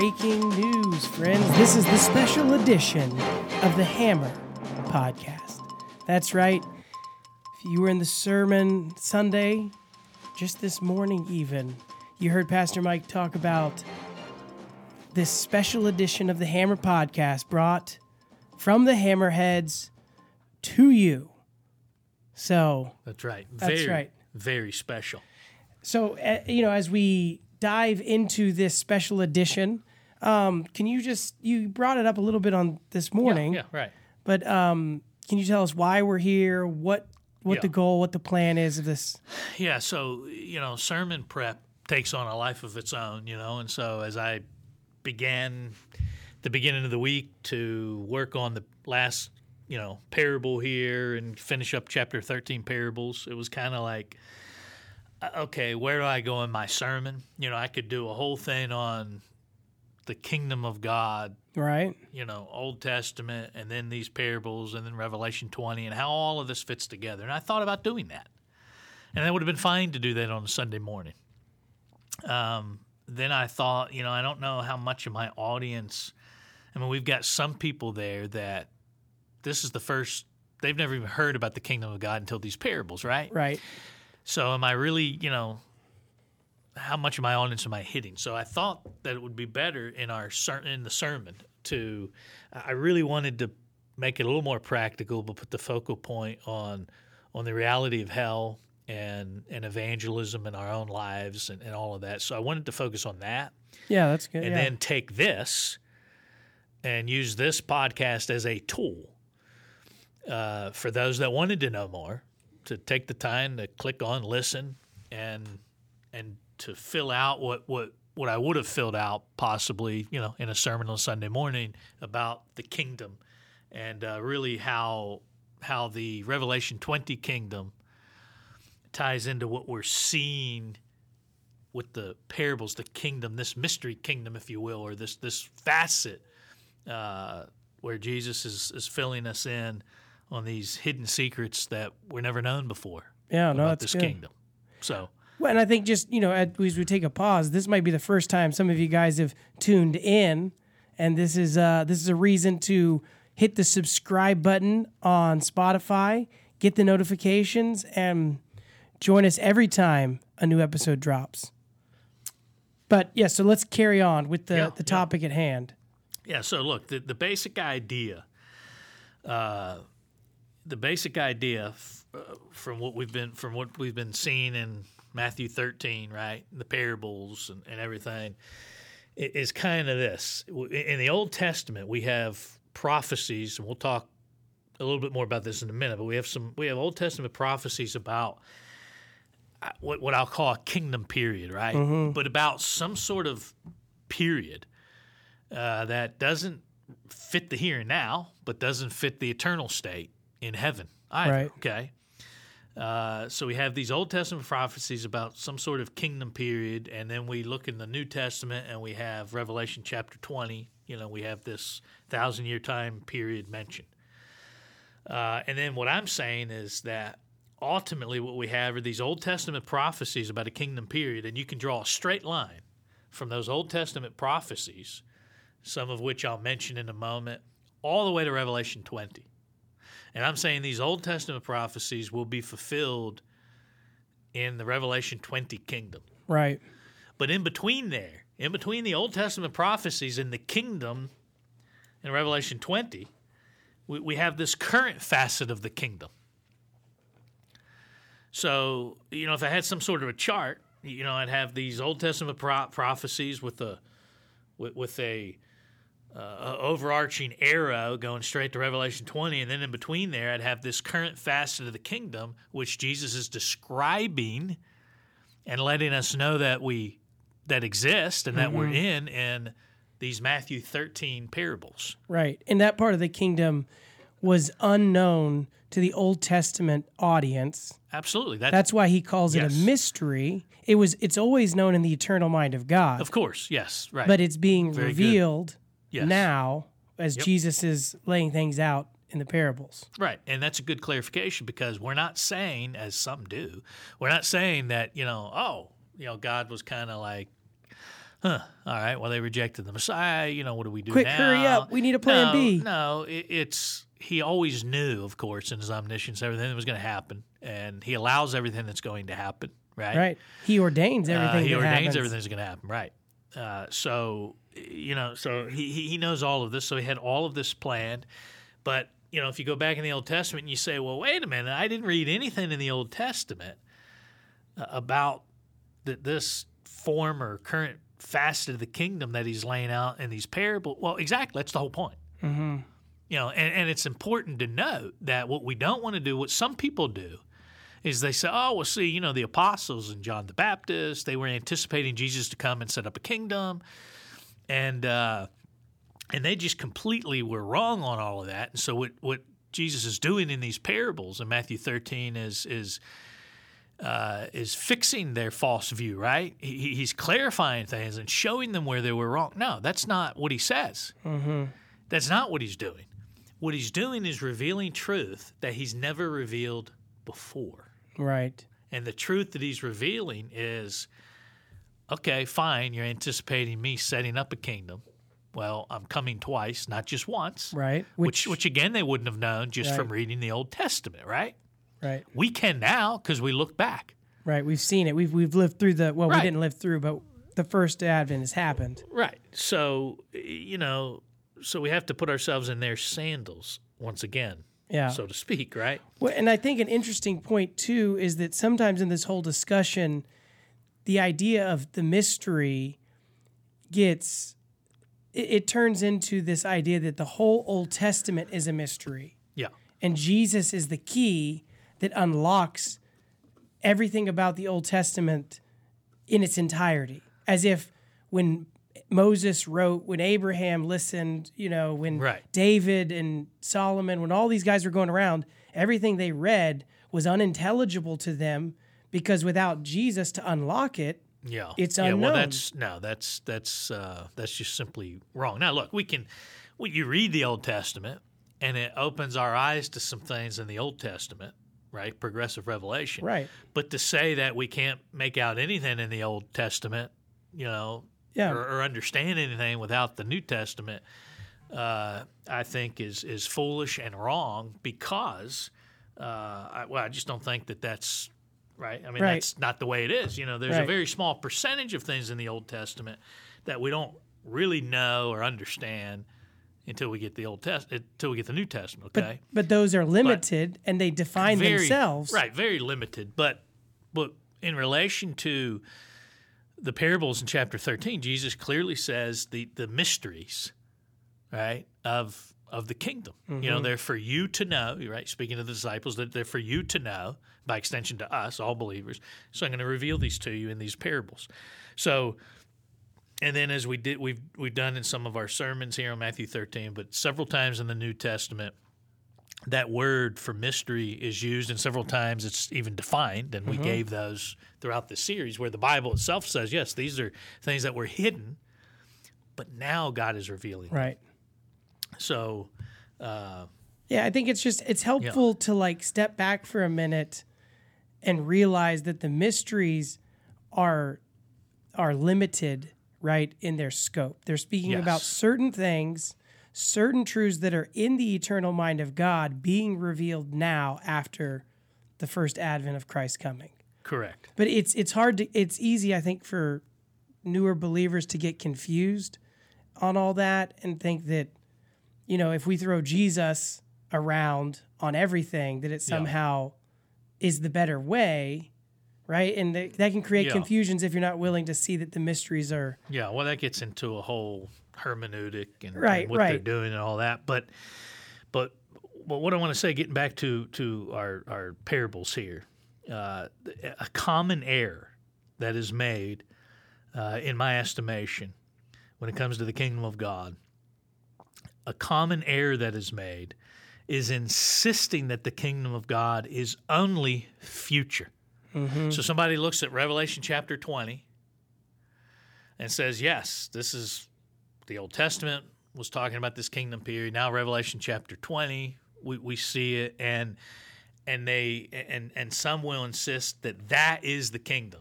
breaking news, friends. This is the special edition of the Hammer podcast. That's right. If you were in the sermon Sunday, just this morning, even, you heard Pastor Mike talk about this special edition of the Hammer podcast brought from the Hammerheads to you. So, That's right. That's right. Very special. So, uh, you know, as we dive into this special edition, um, can you just you brought it up a little bit on this morning, Yeah, right. but um, can you tell us why we're here? What what Yeah. the goal, what the plan is of this? Yeah, so you know, sermon prep takes on a life of its own, you know, and so as I began the beginning of the week to work on the last, you know, parable here and finish up chapter 13 parables, it was kind of like okay, where do I go in my sermon? You know, I could do a whole thing on the kingdom of God Right? you know, Old Testament and then these parables and then Revelation 20 and how all of this fits together. And I thought about doing that. And that would have been fine to do that on a Sunday morning. Um, then I thought, you know, I don't know how much of my audience, I mean, we've got some people there that this is the first, they've never even heard about the kingdom of God until these parables, right? Right. So am I really, you know, how much of my audience am I hitting? So I thought that it would be better in our ser- in the sermon to. I really wanted to make it a little more practical, but put the focal point on on the reality of hell and and evangelism in our own lives and, and all of that. So I wanted to focus on that, Yeah, that's good. and yeah. then take this and use this podcast as a tool uh, for those that wanted to know more to take the time to click on listen and and to fill out what what what I would have filled out possibly you know in a sermon on Sunday morning about the kingdom and uh, really how how the Revelation 20 kingdom ties into what we're seeing with the parables, the kingdom, this mystery kingdom, if you will, or this this facet uh, where Jesus is, is filling us in on these hidden secrets that were never known before yeah, no, about this good. kingdom. So Well, and I think just you know, as we take a pause, this might be the first time some of you guys have tuned in, and this is uh, this is a reason to hit the subscribe button on Spotify, get the notifications, and join us every time a new episode drops. But yeah, so let's carry on with the Yeah, the yeah. topic at hand. Yeah. So look, the, the basic idea, uh, the basic idea f- uh, from what we've been from what we've been seeing in Matthew 13, right, the parables and, and everything, i- is kind of this. In the Old Testament, we have prophecies, and we'll talk a little bit more about this in a minute. But we have some we have Old Testament prophecies about uh, what what I'll call a kingdom period, right? But about some sort of period uh, that doesn't fit the here and now, but doesn't fit the eternal state in heaven either. Right. Okay. Uh, so we have these Old Testament prophecies about some sort of kingdom period, and then we look in the New Testament and we have Revelation chapter 20. You know, we have this thousand year time period mentioned. Uh, and then what I'm saying is that ultimately what we have are these Old Testament prophecies about a kingdom period, and you can draw a straight line from those Old Testament prophecies, some of which I'll mention in a moment, all the way to Revelation 20. And I'm saying these Old Testament prophecies will be fulfilled in the Revelation 20 kingdom. Right. But in between there, in between the Old Testament prophecies and the kingdom in Revelation 20, we, we have this current facet of the kingdom. So, you know, if I had some sort of a chart, you know, I'd have these Old Testament pro- prophecies with a with, with a, uh, overarching arrow going straight to Revelation 20, and then in between there, I'd have this current facet of the kingdom, which Jesus is describing and letting us know that we that exist and that we're in in these Matthew 13 parables. Right. And that part of the kingdom was unknown to the Old Testament audience. Absolutely. That, That's why he calls it a mystery. It was it's always known in the eternal mind of God, of course, yes, right. but it's being Very revealed Yes. now as Yep. Jesus is laying things out in the parables. Right. And that's a good clarification because we're not saying, as some do, we're not saying that, you know, oh, you know, God was kind of like huh, all right, well, they rejected the Messiah. You know, what do we do Quick, now? hurry up. We need a plan no, B. No, it, it's he always knew, of course, in his omniscience, everything that was going to happen, and he allows everything that's going to happen. Right. Right. He ordains Uh, everything. he that ordains happens. everything's going to happen. Right. Uh, so you know, so he he knows all of this. So he had all of this planned, but you know, if you go back in the Old Testament and you say, well, wait a minute, I didn't read anything in the Old Testament uh, about that this form or current facet of the kingdom that he's laying out in these parables. Well, exactly. That's the whole point. Mm-hmm. You know, and, and it's important to note that what we don't want to do, what some people do, is they say, oh, well, see, you know, the apostles and John the Baptist, they were anticipating Jesus to come and set up a kingdom. And, uh, and they just completely were wrong on all of that. And so what, what Jesus is doing in these parables in Matthew 13 is, is, uh, is fixing their false view, right? He, he's clarifying things and showing them where they were wrong. No, that's not what he says. Mm-hmm. That's not what he's doing. What he's doing is revealing truth that he's never revealed before. Right. And the truth that he's revealing is okay, fine, you're anticipating me setting up a kingdom. Well, I'm coming twice, not just once. Right. Which, which, again, they wouldn't have known just from reading the Old Testament, right? Right. We can now because we look back. Right. We've seen it. We've we've lived through the well, Right. we didn't live through, but the first advent has happened. Right. So, you know, so we have to put ourselves in their sandals once again, Yeah. so to speak, right? Well, and I think an interesting point too is that sometimes in this whole discussion, the idea of the mystery gets it, it turns into this idea that the whole Old Testament is a mystery, Yeah. and Jesus is the key that unlocks everything about the Old Testament in its entirety, as if when Moses wrote, when Abraham listened, you know, when Right. David and Solomon, when all these guys were going around, everything they read was unintelligible to them because without Jesus to unlock it, Yeah, It's unknown. yeah. Well, that's no, that's that's uh, that's just simply wrong. Now, look, we can, when you read the Old Testament, and it opens our eyes to some things in the Old Testament, right? Progressive revelation, right. But to say that we can't make out anything in the Old Testament, you know, Yeah. or, or understand anything without the New Testament, uh, I think is is foolish and wrong because, uh, I, well, I just don't think that that's right. I mean, Right. that's not the way it is. You know, there's a very small percentage of things in the Old Testament that we don't really know or understand until we get the Old Test until we get the New Testament. Okay, but those are limited and they define very, themselves. Right, very limited. But but in relation to the parables in chapter thirteen, Jesus clearly says the the mysteries, right, of of the kingdom. You know, mm-hmm. they're for you to know, right? Speaking to the disciples, that they're for you to know, by extension to us, all believers. So I'm going to reveal these to you in these parables. So and then as we did we've we've done in some of our sermons here on Matthew 13, but several times in the New Testament that word for mystery is used, and several times it's even defined, and we mm-hmm. gave those throughout the series, where the Bible itself says, yes, these are things that were hidden, but now God is revealing. them. So, uh, Yeah, I think it's just it's helpful to like step back for a minute and realize that the mysteries are are limited, right, in their scope. They're speaking about certain things, certain truths that are in the eternal mind of God being revealed now after the first advent of Christ coming. correct. But it's it's hard to it's easy I think for newer believers to get confused on all that and think that you know if we throw Jesus around on everything that it somehow is the better way, right? And that, that can create Yeah. confusions if you're not willing to see that the mysteries are Yeah, well, that gets into a whole hermeneutic and, and Right, what they're doing and all that. But, but, but what I want to say, getting back to to our our parables here, uh, a common error that is made, uh, in my estimation, when it comes to the kingdom of God, a common error that is made is insisting that the kingdom of God is only future. Mm-hmm. So somebody looks at Revelation chapter 20 and says, yes, this is the Old Testament was talking about this kingdom period. Now Revelation chapter 20, we, we see it and and they and and some will insist that that is the kingdom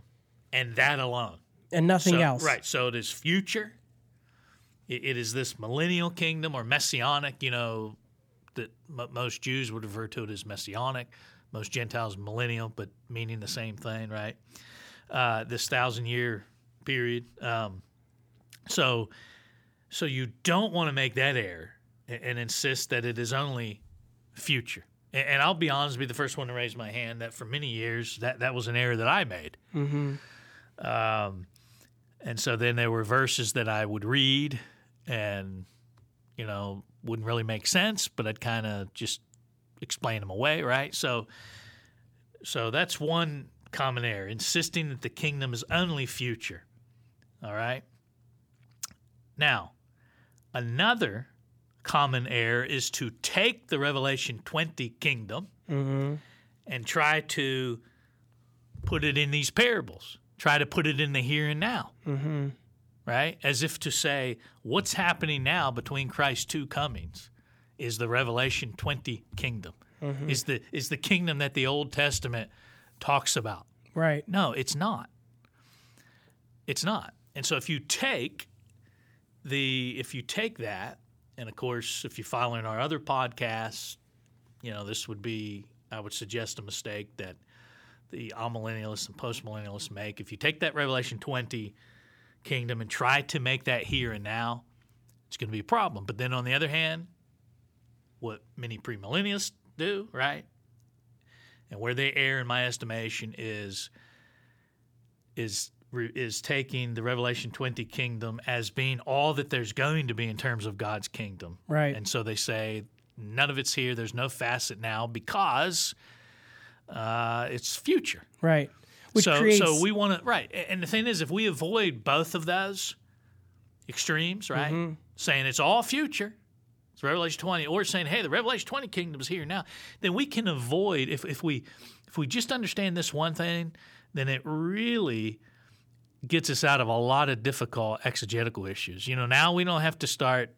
and that alone. and nothing So- else. Right. So it is future. It, it is this millennial kingdom or messianic, you know, that m- most Jews would refer to it as messianic. Most Gentiles, millennial, but meaning the same thing, right? Uh, this thousand year period. Um, so, so you don't want to make that error and, and insist that it is only future. And, and I'll be honest, be the first one to raise my hand that for many years that that was an error that I made. Um, and so then there were verses that I would read and, you know, wouldn't really make sense, but I'd kind of just explain them away, right? So, so that's one common error, insisting that the kingdom is only future. All right. Now, another common error is to take the Revelation 20 kingdom mm-hmm. and try to put it in these parables, try to put it in the here and now. Mm-hmm. Right? As if to say, what's happening now between Christ's two comings is the Revelation 20 kingdom, mm-hmm. is, the, is the kingdom that the Old Testament talks about. Right. No, it's not. It's not. And so if you take the if you take that, and of course if you follow in our other podcasts, you know, this would be I would suggest a mistake that the amillennialists and postmillennialists make. If you take that Revelation 20 kingdom and try to make that here and now, it's going to be a problem. But then on the other hand, what many premillennialists do, right? And where they err, in my estimation, is is is taking the Revelation 20 kingdom as being all that there's going to be in terms of God's kingdom. Right. And so they say none of it's here. There's no facet now because uh, it's future. Right. Which so creates so we want to right. And the thing is, if we avoid both of those extremes, right, Mm-hmm. saying it's all future. It's Revelation 20, or saying, hey, the Revelation 20 kingdom is here now, then we can avoid if, if we if we just understand this one thing, then it really gets us out of a lot of difficult exegetical issues. You know, now we don't have to start,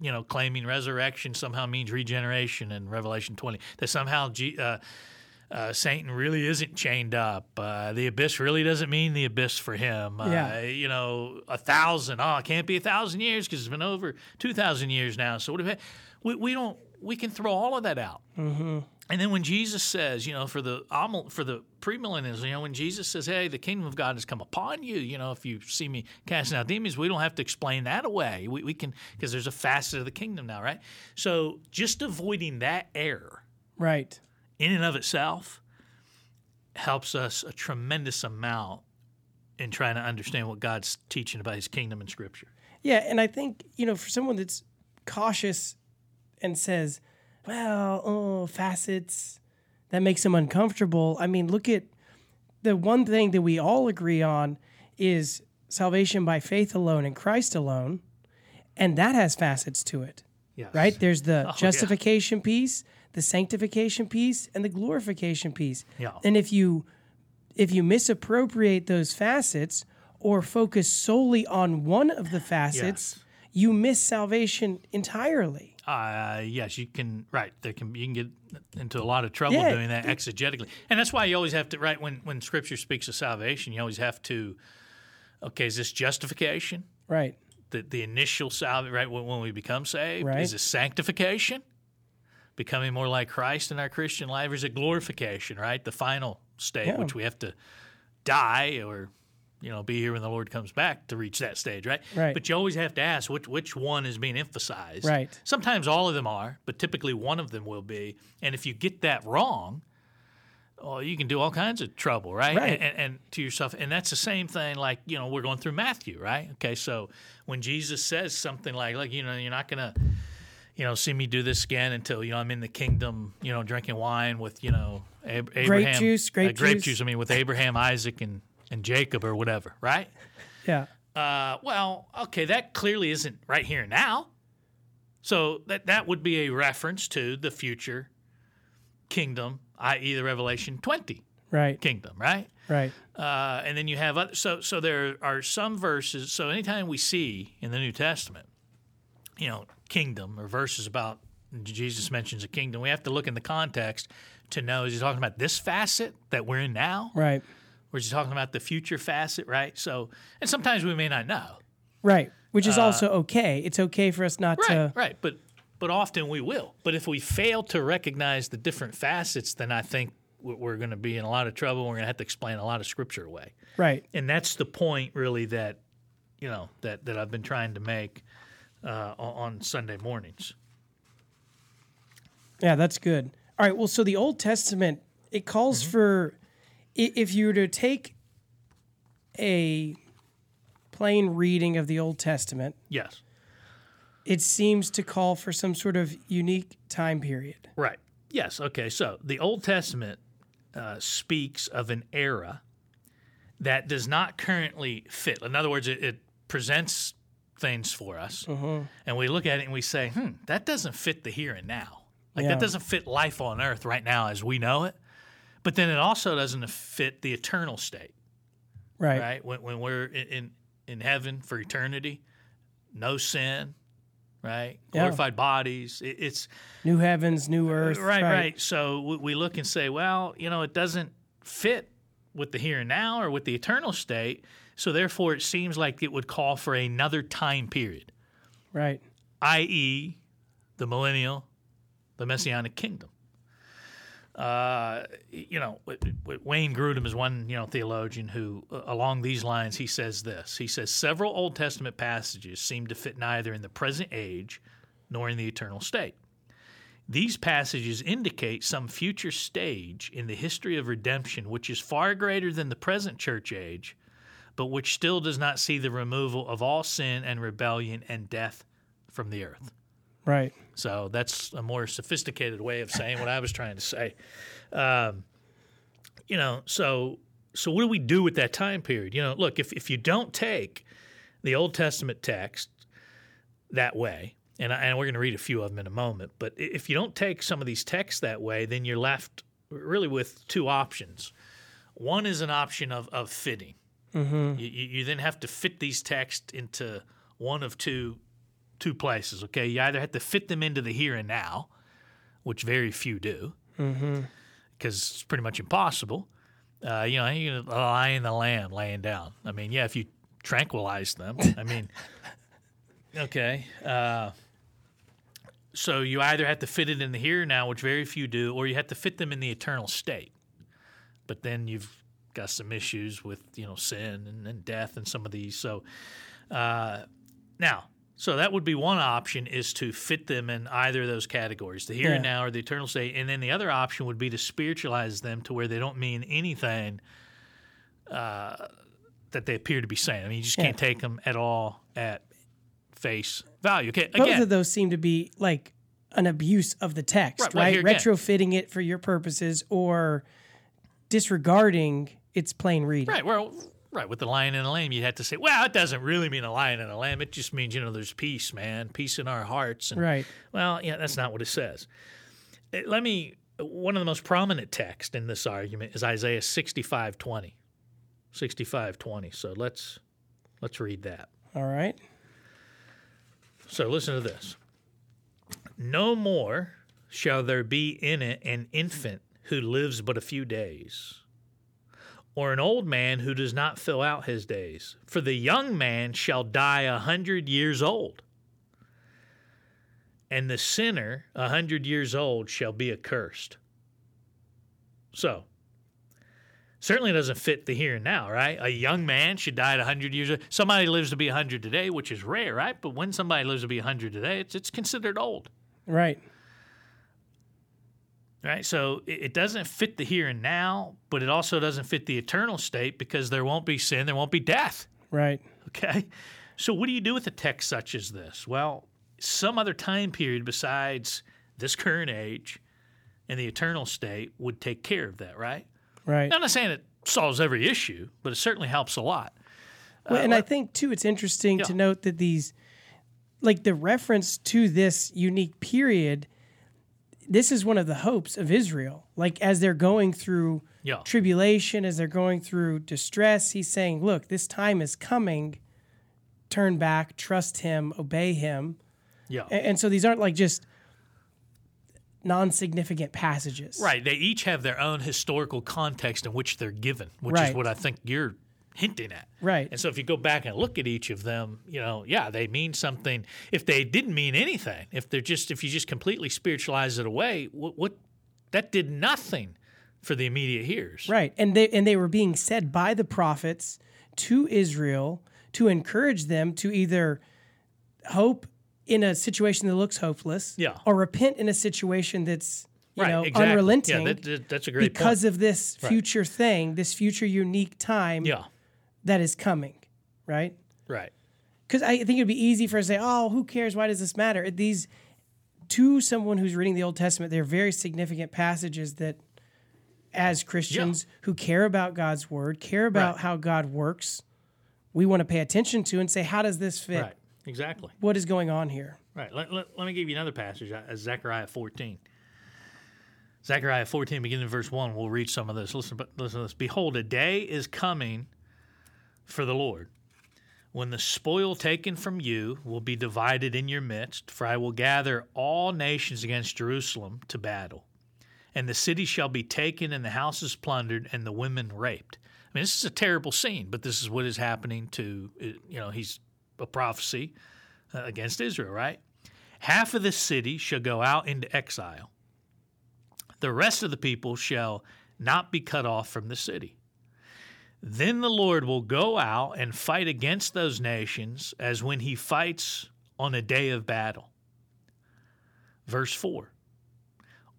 you know, claiming resurrection somehow means regeneration in Revelation 20. That somehow G, uh, uh, Satan really isn't chained up. Uh, the abyss really doesn't mean the abyss for him. Uh, You know, a thousand. Oh, it can't be a thousand years because it's been over two thousand years now. So what if we we don't we can throw all of that out. Mm-hmm. And then when Jesus says, you know, for the for the premillennials, you know, when Jesus says, "Hey, the kingdom of God has come upon you," you know, if you see me casting out demons, we don't have to explain that away. We, we can because there's a facet of the kingdom now, right? So just avoiding that error right. In and of itself helps us a tremendous amount in trying to understand what God's teaching about His kingdom in Scripture. Yeah, and I think you know for someone that's cautious and says, "Well, oh, facets," that makes them uncomfortable. I mean, look at the one thing that we all agree on is salvation by faith alone in Christ alone, and that has facets to it. Yes. Right? There's the oh, yeah. justification piece, the sanctification piece, and the glorification piece. Yeah. And if you if you misappropriate those facets or focus solely on one of the facets, Yes. you miss salvation entirely. Uh, yes, you can. Right, there can you can get into a lot of trouble Yeah. doing that exegetically, and that's why you always have to. Right, when when Scripture speaks of salvation, you always have to. Okay, is this justification? Right. The the initial salvation, right? When, when we become saved, Right. is this sanctification? Becoming more like Christ in our Christian life, is a glorification? Right, the final state, Yeah. which we have to die or you know be here when the Lord comes back to reach that stage, right? Right. But you always have to ask which which one is being emphasized. Right. Sometimes all of them are, but typically one of them will be. And if you get that wrong, oh, you can do all kinds of trouble, right? Right. And, and, and to yourself, and that's the same thing. Like you know, we're going through Matthew, right? Okay, so when Jesus says something like, like you know, you're not gonna, you know, see me do this again until you know I'm in the kingdom, you know, drinking wine with you know Ab- Abraham, juice, grape uh, grape juice. juice. I mean, with Abraham, Isaac, and and Jacob or whatever, right? Yeah. Uh, well, okay, that clearly isn't right here and now. So that that would be a reference to the future kingdom, i.e., the Revelation 20 Right. kingdom, right? Right. Uh, and then you have other, so so there are some verses. So anytime we see in the New Testament, you know, kingdom or verses about Jesus mentions a kingdom, we have to look in the context to know is he talking about this facet that we're in now, Right. Or is he talking about the future facet, right? So, and sometimes we may not know. Right. Which is also okay. It's okay for us not Uh, Right, to. right. But but often we will. But if we fail to recognize the different facets, then I think we- we're going to be in a lot of trouble. We're going to have to explain a lot of scripture away. Right. And that's the point, really, that you know that that I've been trying to make uh, on Sunday mornings. Yeah, that's good. All right. Well, so the Old Testament it calls Mm-hmm. for if you were to take a plain reading of the Old Testament, Yes. it seems to call for some sort of unique time period. Right. Yes. Okay. So the Old Testament uh, speaks of an era that does not currently fit. In other words, it, it presents things for us, and we look at it and we say, "Hmm, that doesn't fit the here and now. Like Yeah. that doesn't fit life on Earth right now as we know it." But then it also doesn't fit the eternal state, Right. right? When, when we're in, in in heaven for eternity, no sin, right? Yeah. Glorified bodies. It, it's New heavens, new earth. Right, right. So we- we look and say, well, you know, it doesn't fit with the here and now or with the eternal state. So therefore, it seems like it would call for another time period, Right. i.e., the millennial, the messianic kingdom. Uh, you know, Wayne Grudem is one you know theologian who, uh, along these lines, he says this. He says several Old Testament passages seem to fit neither in the present age nor in the eternal state. These passages indicate some future stage in the history of redemption which is far greater than the present church age, but which still does not see the removal of all sin and rebellion and death from the earth. Right. So that's a more sophisticated way of saying what I was trying to say. Um, you know, so so what do we do with that time period? You know, look, if if you don't take the Old Testament text that way, and, I, and we're going to read a few of them in a moment, but if you don't take some of these texts that way, then you're left really with two options. One is an option of of fitting. You, you, you then have to fit these texts into one of two two places. Okay, you either have to fit them into the here and now, which very few do, because it's pretty much impossible. Uh, you know, you a lion, the lamb laying down. I mean, yeah, if you tranquilize them, I mean, okay. Uh, so you either have to fit it in the here and now, which very few do, or you have to fit them in the eternal state. But then you've got some issues with you know sin and, and death and some of these. So uh, now, so that would be one option is to fit them in either of those categories, the here and now or the eternal state. And then the other option would be to spiritualize them to where they don't mean anything uh, that they appear to be saying. I mean, you just can't take them at all at face value. Okay, Both again, of those seem to be like an abuse of the text, Right, right? again. Retrofitting it for your purposes or disregarding its plain reading. Right. Well, right. With the lion and the lamb, you'd have to say, well, it doesn't really mean a lion and a lamb. It just means, you know, there's peace, man, peace in our hearts. And, Right. Well, yeah, that's not what it says. Uh, Let me, one of the most prominent texts in this argument is Isaiah 65 20. 65 20. So let's, let's read that. All right. So listen to this. No more shall there be in it an infant who lives but a few days, or an old man who does not fill out his days. For the young man shall die a hundred years old, and the sinner a hundred years old shall be accursed. So, certainly doesn't fit the here and now, right? A young man should die at 100 years old. Somebody lives to be a 100 today, which is rare, right? But when somebody lives to be a 100 today, it's, it's considered old, Right. Right? So it, doesn't fit the here and now, but it also doesn't fit the eternal state because there won't be sin, there won't be death, Right. okay? So what do you do with a text such as this? Well, some other time period besides this current age and the eternal state would take care of that, right? Right. I'm not saying it solves every issue, but it certainly helps a lot. Well, uh, and I think too, it's interesting to note that these, like the reference to this unique period, this is one of the hopes of Israel. Like as they're going through Yeah. tribulation, as they're going through distress, he's saying, "Look, this time is coming. Turn back, trust Him, obey Him." Yeah. A- And so these aren't like just non-significant passages. Right. They each have their own historical context in which they're given, which Right. is what I think you're hinting at. Right. And so if you go back and look at each of them, you know, yeah, they mean something. If they didn't mean anything, if they're just if you just completely spiritualize it away, what, what that did nothing for the immediate hearers. Right. And they and they were being said by the prophets to Israel to encourage them to either hope in a situation that looks hopeless Yeah. or repent in a situation that's you Right, know exactly. unrelenting Yeah, that, that- that's a great because point. of this future thing, this future unique time yeah, that is coming, right? right. Because I think it'd be easy for us to say, "Oh, who cares? Why does this matter?" These, to someone who's reading the Old Testament, they're very significant passages that, as Christians who care about God's word, care about Right. how God works, we want to pay attention to and say, "How does this fit? Right. Exactly. What is going on here?" Right. Let, let, let me give you another passage, uh, Zechariah 14. Zechariah 14, beginning in verse 1, we'll read some of this. Listen, but listen to this. Behold, a day is coming for the Lord when the spoil taken from you will be divided in your midst, for I will gather all nations against Jerusalem to battle. And the city shall be taken, and the houses plundered, and the women raped. I mean, this is a terrible scene, but this is what is happening to, you know, he's a prophecy uh, against Israel, right? Half of the city shall go out into exile. The rest of the people shall not be cut off from the city. Then the Lord will go out and fight against those nations as when he fights on a day of battle. Verse 4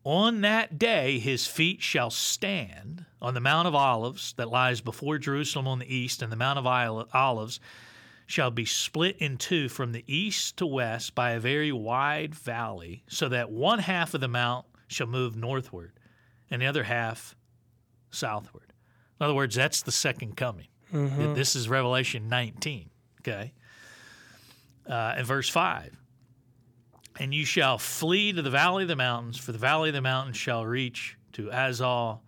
On that day his feet shall stand on the Mount of Olives that lies before Jerusalem on the east, and the Mount of Olives shall be split in two from the east to west by a very wide valley, so that one half of the mount shall move northward and the other half southward. In other words, that's the second coming. Th- This is Revelation 19. Okay. Uh, and verse 5 And you shall flee to the valley of the mountains, for the valley of the mountains shall reach to Azal,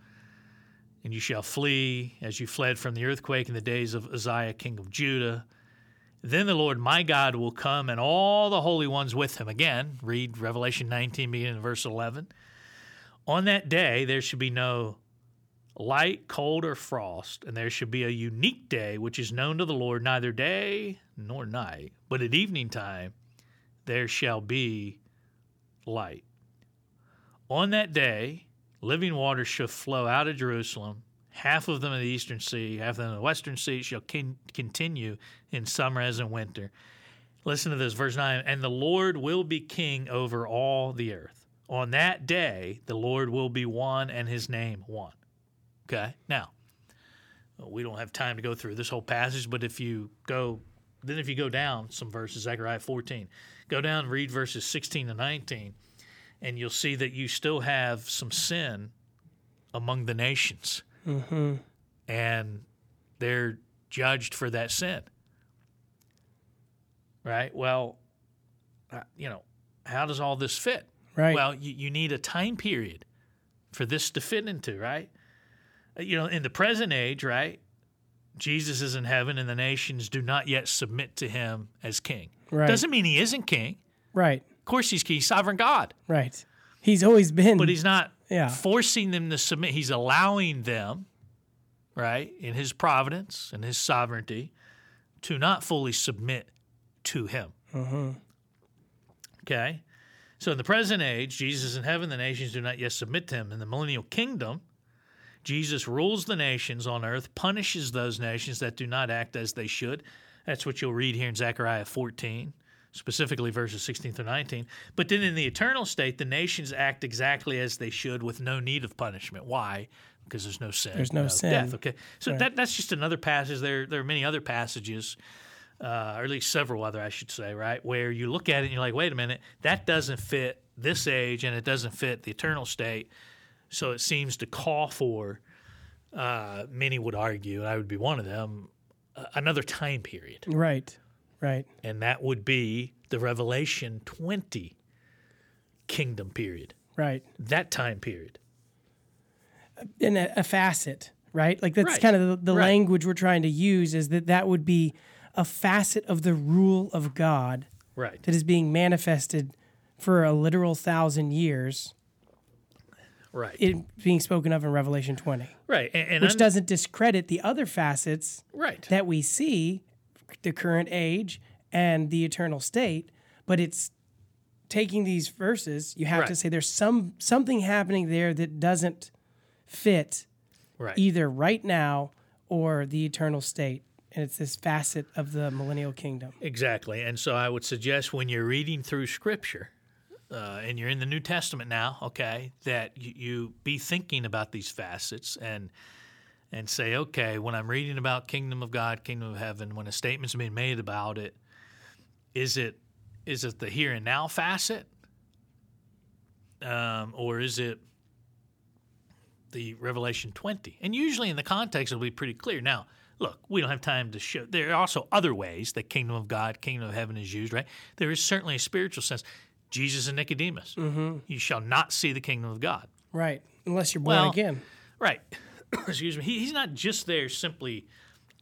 and you shall flee as you fled from the earthquake in the days of Uzziah, king of Judah. Then the Lord my God will come and all the holy ones with him. Again, read Revelation 19, beginning in verse 11. On that day there should be no light, cold, or frost, and there should be a unique day which is known to the Lord, neither day nor night, but at evening time there shall be light. On that day, living waters shall flow out of Jerusalem. Half of them in the eastern sea, half of them in the western sea shall con- continue in summer as in winter. Listen to this, verse 9. And the Lord will be king over all the earth. On that day, the Lord will be one and his name one. Okay? Now, we don't have time to go through this whole passage, but if you go, then if you go down some verses, Zechariah 14, go down and read verses 16 to 19, and you'll see that you still have some sin among the nations. And they're judged for that sin. Right? Well, uh, you know, how does all this fit? Right. Well, you, you need a time period for this to fit into, right? Uh, You know, in the present age, right? Jesus is in heaven and the nations do not yet submit to him as king. Right. Doesn't mean he isn't king. right. Of course, he's king, he's sovereign God, Right. He's always been. but he's not Yeah. forcing them to submit. He's allowing them, right, in his providence and his sovereignty, to not fully submit to him. Okay? So in the present age, Jesus is in heaven, the nations do not yet submit to him. In the millennial kingdom, Jesus rules the nations on earth, punishes those nations that do not act as they should. That's what you'll read here in Zechariah 14, specifically verses 16 through 19. But then in the eternal state, the nations act exactly as they should with no need of punishment. Why? Because there's no sin. There's no sin. death. Okay. So that, that's just another passage. There, there are many other passages uh, or at least several other, I should say, right? Where you look at it and you're like, wait a minute, that doesn't fit this age and it doesn't fit the eternal state. So it seems to call for, uh, many would argue, and I would be one of them, uh, another time period. right. Right. And that would be the Revelation 20 kingdom period, Right. that time period. in a, a facet, right? Like that's Right. kind of the, the Right. language we're trying to use is that that would be a facet of the rule of God Right. that is being manifested for a literal thousand years Right. it being spoken of in Revelation 20, right. And, and which un- doesn't discredit the other facets right. that we see, the current age and the eternal state, but it's taking these verses, you have to say there's some something happening there that doesn't fit right. either right now or the eternal state. And it's this facet of the millennial kingdom. Exactly. And so I would suggest when you're reading through Scripture, uh, and you're in the New Testament now, okay, that you, you be thinking about these facets and and say, okay, when I'm reading about kingdom of God, kingdom of heaven, when a statement's being made about it, is it is it the here and now facet, um, or is it the Revelation 20? And usually in the context, it'll be pretty clear. Now, look, we don't have time to show. There are also other ways that kingdom of God, kingdom of heaven is used, right? There is certainly a spiritual sense. Jesus and Nicodemus, you shall not see the kingdom of God. Right. Unless you're born Well, again. Right. Excuse me. He, he's not just there simply,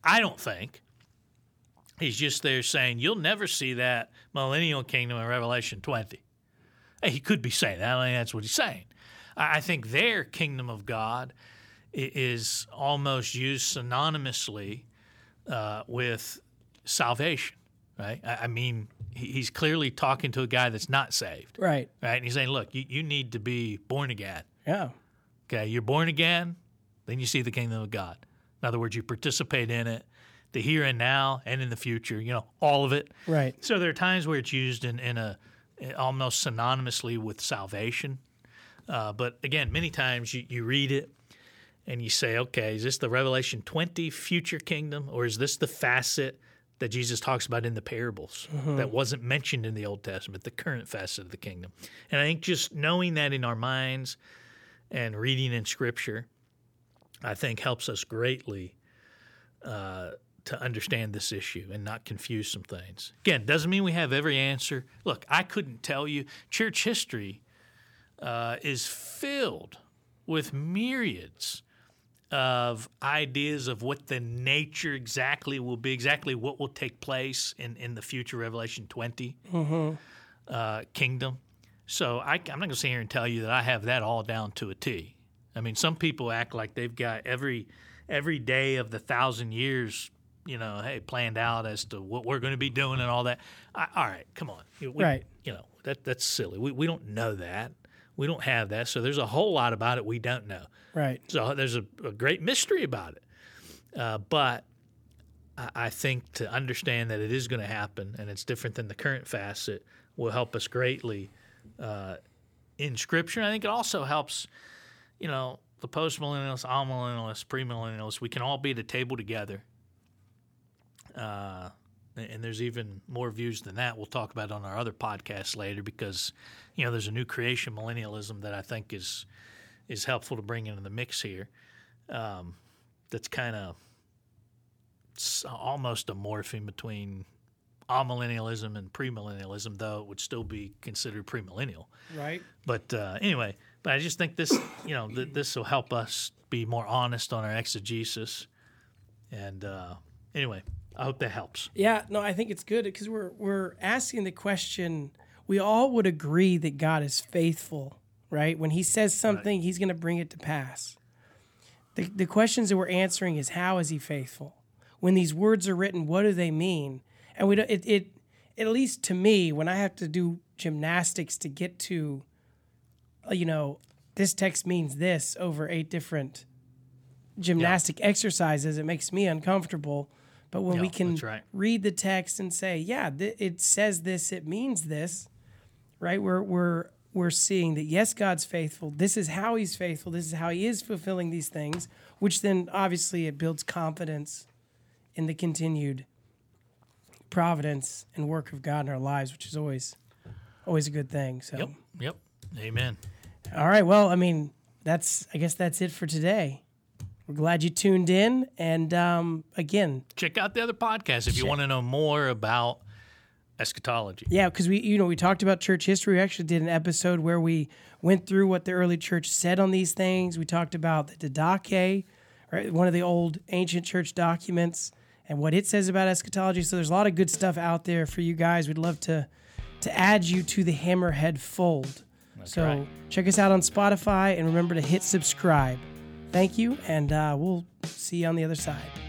I don't think. He's just there saying, you'll never see that millennial kingdom in Revelation 20. Hey, he could be saying that. I mean, that's what he's saying. I, I think their kingdom of God is almost used synonymously uh, with salvation, right? I, I mean, he's clearly talking to a guy that's not saved, Right. right? And he's saying, look, you, you need to be born again. Yeah. Okay, you're born again, then you see the kingdom of God. In other words, you participate in it, the here and now and in the future, you know, all of it. Right. So there are times where it's used in, in a almost synonymously with salvation. Uh, but again, many times you, you read it and you say, okay, is this the Revelation 20 future kingdom or is this the facet that Jesus talks about in the parables that wasn't mentioned in the Old Testament, the current facet of the kingdom? And I think just knowing that in our minds and reading in Scripture, I think helps us greatly uh, to understand this issue and not confuse some things. Again, doesn't mean we have every answer. Look, I couldn't tell you. Church history uh, is filled with myriads of ideas of what the nature exactly will be, exactly what will take place in, in the future Revelation 20 uh, kingdom. So I, I'm not going to sit here and tell you that I have that all down to a T. I mean, some people act like they've got every every day of the thousand years, you know, hey, planned out as to what we're going to be doing and all that. I, all right, come on, We- Right. You know that that's silly. We we don't know that. We don't have that. So there's a whole lot about it we don't know. Right. So there's a, a great mystery about it. Uh, but I, I think to understand that it is going to happen and it's different than the current facet will help us greatly uh, in Scripture. I think it also helps, you know, the post millennialists, amillennialists, premillennialists. We can all be at a table together. Uh, and there's even more views than that. We'll talk about on our other podcast later because, you know, there's a new creation millennialism that I think is is helpful to bring into the mix here. Um, that's kind of almost a morphing between amillennialism and premillennialism, though it would still be considered premillennial. Right. But uh, anyway, but I just think this, you know, th- this will help us be more honest on our exegesis. And uh, anyway, I hope that helps. Yeah, no, I think it's good because we're we're asking the question. We all would agree that God is faithful, right? When He says something, He's going to bring it to pass. The the questions that we're answering is how is He faithful? When these words are written, what do they mean? And we don't. It, it at least to me, when I have to do gymnastics to get to, uh, you know, this text means this over eight different gymnastic exercises, it makes me uncomfortable. But when we can right. read the text and say, yeah, th- it says this, it means this, right? We're we're we're seeing that yes, God's faithful. This is how He's faithful. This is how He is fulfilling these things. Which then obviously it builds confidence in the continued providence and work of God in our lives, which is always always a good thing. So, Yep. Yep. Amen. all right. Well, I mean, that's I guess that's it for today. We're glad you tuned in, and um, again, Check out the other podcast if you want to know more about eschatology. Yeah, because we, you know, we talked about church history. We actually did an episode where we went through what the early church said on these things. We talked about the Didache, right, one of the old ancient church documents, and what it says about eschatology. So there's a lot of good stuff out there for you guys. We'd love to to add you to the Hammerhead fold That's so right. check us out on Spotify and remember to hit subscribe. Thank you, and uh, we'll see you on the other side.